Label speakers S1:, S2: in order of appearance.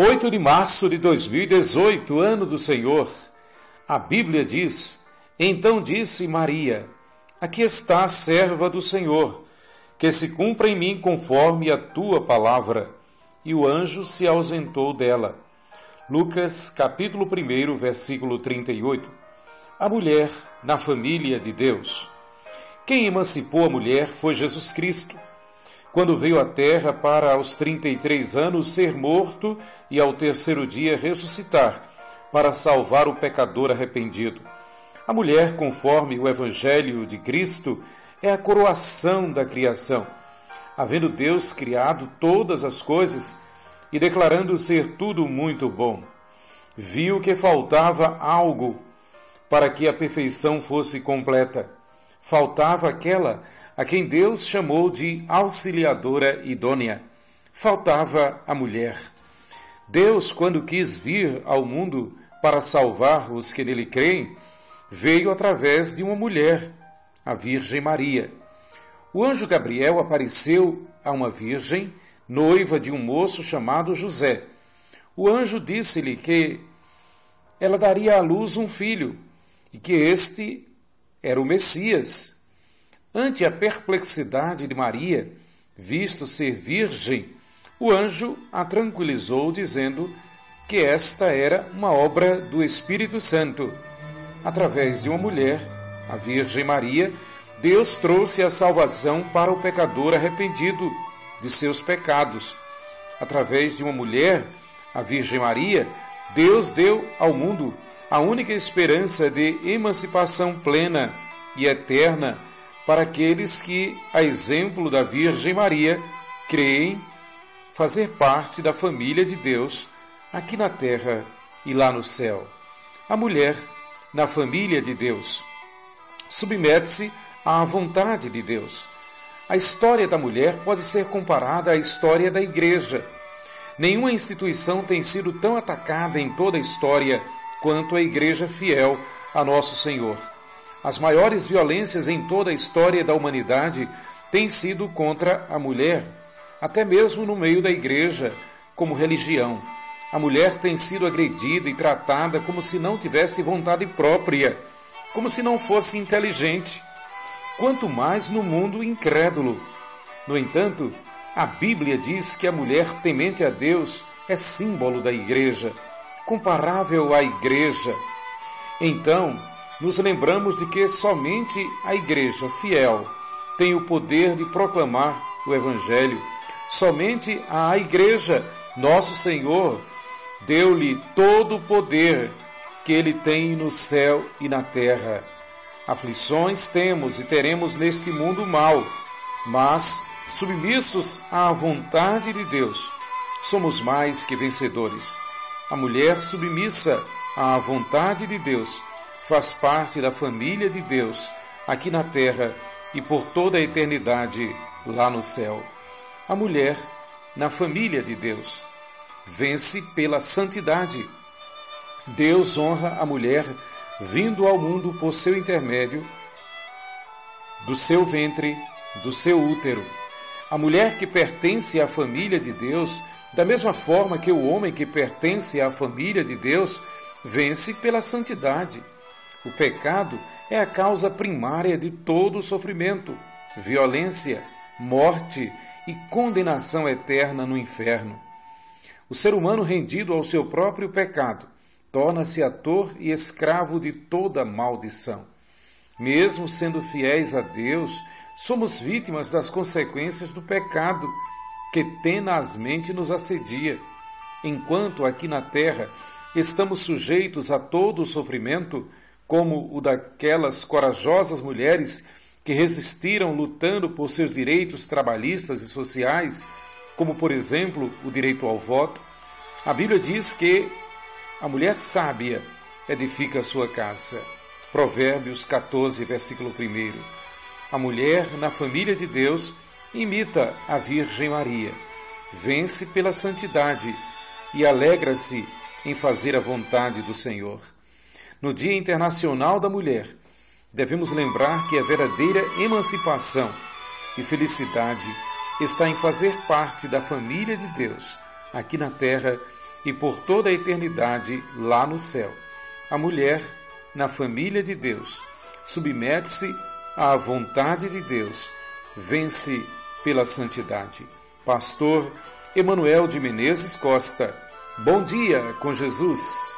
S1: 8 de março de 2018, ano do Senhor. A Bíblia diz: Então disse Maria: Aqui está a serva do Senhor, que se cumpra em mim conforme a tua palavra. E o anjo se ausentou dela. Lucas, capítulo 1, versículo 38. A mulher na família de Deus. Quem emancipou a mulher foi Jesus Cristo quando veio à terra para aos 33 anos ser morto e ao terceiro dia ressuscitar, para salvar o pecador arrependido. A mulher, conforme o Evangelho de Cristo, é a coroação da criação. Havendo Deus criado todas as coisas e declarando ser tudo muito bom, viu que faltava algo para que a perfeição fosse completa. Faltava aquela a quem Deus chamou de auxiliadora idônea. Faltava a mulher. Deus, quando quis vir ao mundo para salvar os que nele creem, veio através de uma mulher, a Virgem Maria. O anjo Gabriel apareceu a uma virgem, noiva de um moço chamado José. O anjo disse-lhe que ela daria à luz um filho e que este era o Messias, Ante a perplexidade de Maria, visto ser virgem, o anjo a tranquilizou, dizendo que esta era uma obra do Espírito Santo. Através de uma mulher, a Virgem Maria, Deus trouxe a salvação para o pecador arrependido de seus pecados. Através de uma mulher, a Virgem Maria, Deus deu ao mundo a única esperança de emancipação plena e eterna para aqueles que, a exemplo da Virgem Maria, creem fazer parte da família de Deus aqui na terra e lá no céu. A mulher, na família de Deus, submete-se à vontade de Deus. A história da mulher pode ser comparada à história da igreja. Nenhuma instituição tem sido tão atacada em toda a história quanto a igreja fiel a nosso Senhor. As maiores violências em toda a história da humanidade têm sido contra a mulher, até mesmo no meio da igreja, como religião. A mulher tem sido agredida e tratada como se não tivesse vontade própria, como se não fosse inteligente, quanto mais no mundo incrédulo. No entanto, a Bíblia diz que a mulher temente a Deus é símbolo da igreja, comparável à igreja. Então, nos lembramos de que somente a Igreja fiel tem o poder de proclamar o Evangelho. Somente a Igreja, nosso Senhor, deu-lhe todo o poder que ele tem no céu e na terra. Aflições temos e teremos neste mundo mal, mas, submissos à vontade de Deus, somos mais que vencedores. A mulher submissa à vontade de Deus faz parte da família de Deus aqui na terra e por toda a eternidade lá no céu. A mulher, na família de Deus, vence pela santidade. Deus honra a mulher vindo ao mundo por seu intermédio, do seu ventre, do seu útero. A mulher que pertence à família de Deus, da mesma forma que o homem que pertence à família de Deus, vence pela santidade. O pecado é a causa primária de todo o sofrimento, violência, morte e condenação eterna no inferno. O ser humano rendido ao seu próprio pecado torna-se ator e escravo de toda maldição. Mesmo sendo fiéis a Deus, somos vítimas das consequências do pecado que tenazmente nos assedia. Enquanto aqui na terra estamos sujeitos a todo o sofrimento, como o daquelas corajosas mulheres que resistiram lutando por seus direitos trabalhistas e sociais, como por exemplo o direito ao voto, a Bíblia diz que a mulher sábia edifica a sua casa. Provérbios 14, versículo 1. A mulher na família de Deus imita a Virgem Maria, vence pela santidade e alegra-se em fazer a vontade do Senhor. No Dia Internacional da Mulher, devemos lembrar que a verdadeira emancipação e felicidade está em fazer parte da família de Deus, aqui na terra e por toda a eternidade lá no céu. A mulher, na família de Deus, submete-se à vontade de Deus, vence pela santidade. Pastor Emanuel de Menezes Costa. Bom dia com Jesus.